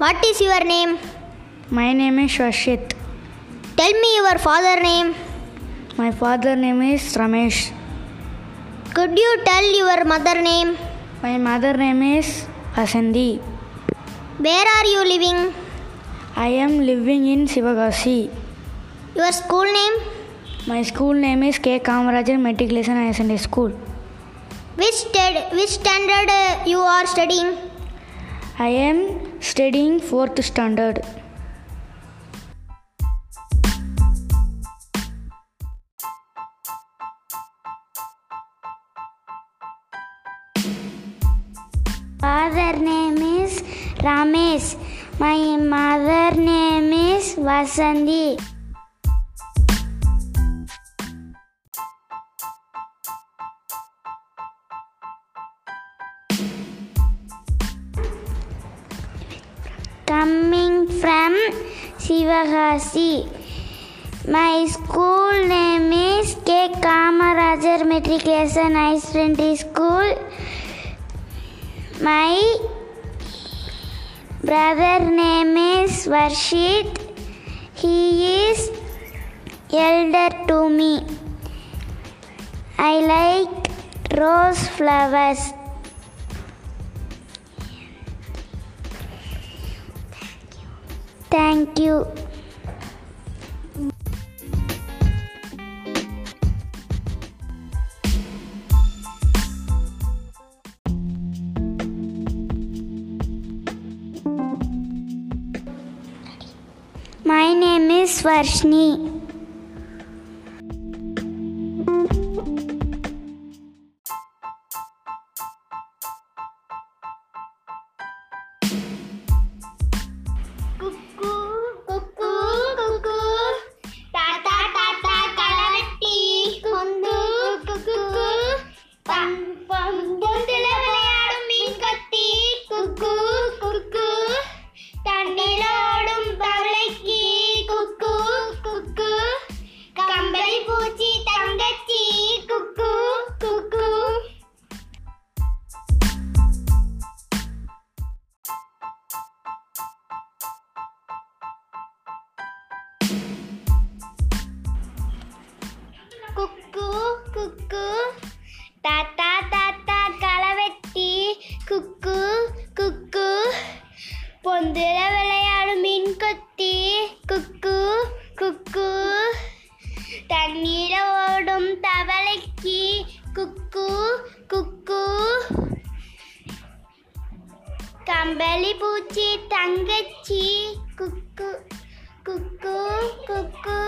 What is your name? My name is Shwashit. Tell me your father name. My father name is Ramesh. Could you tell your mother name? My mother name is Asandi. Where are you living? I am living in Sivagasi. Your school name? My school name is K. Kamarajar Matriculation Higher Secondary School. Which, stud- which standard uh, you are studying? I am studying 4th standard. Father name is Ramesh. My mother name is Vasanthi. Coming from Sivagasi. My school name is K. Kamarajar Matriculation High Secondary School. My brother name is Varshit. He is elder to me. I like rose flowers. Thank you. My name is Varshni. குக்கு. தாத்தா தாத்தா களவெட்டி. குக்கு குக்கு. பொந்துல விளையாடும் மீன் கொத்தி குக்கு குக்கு. தண்ணீர ஓடும் தவளைக்கு. குக்கு குக்கு. கம்பளி பூச்சி தங்கச்சி. குக்கு குக்கு குக்கு.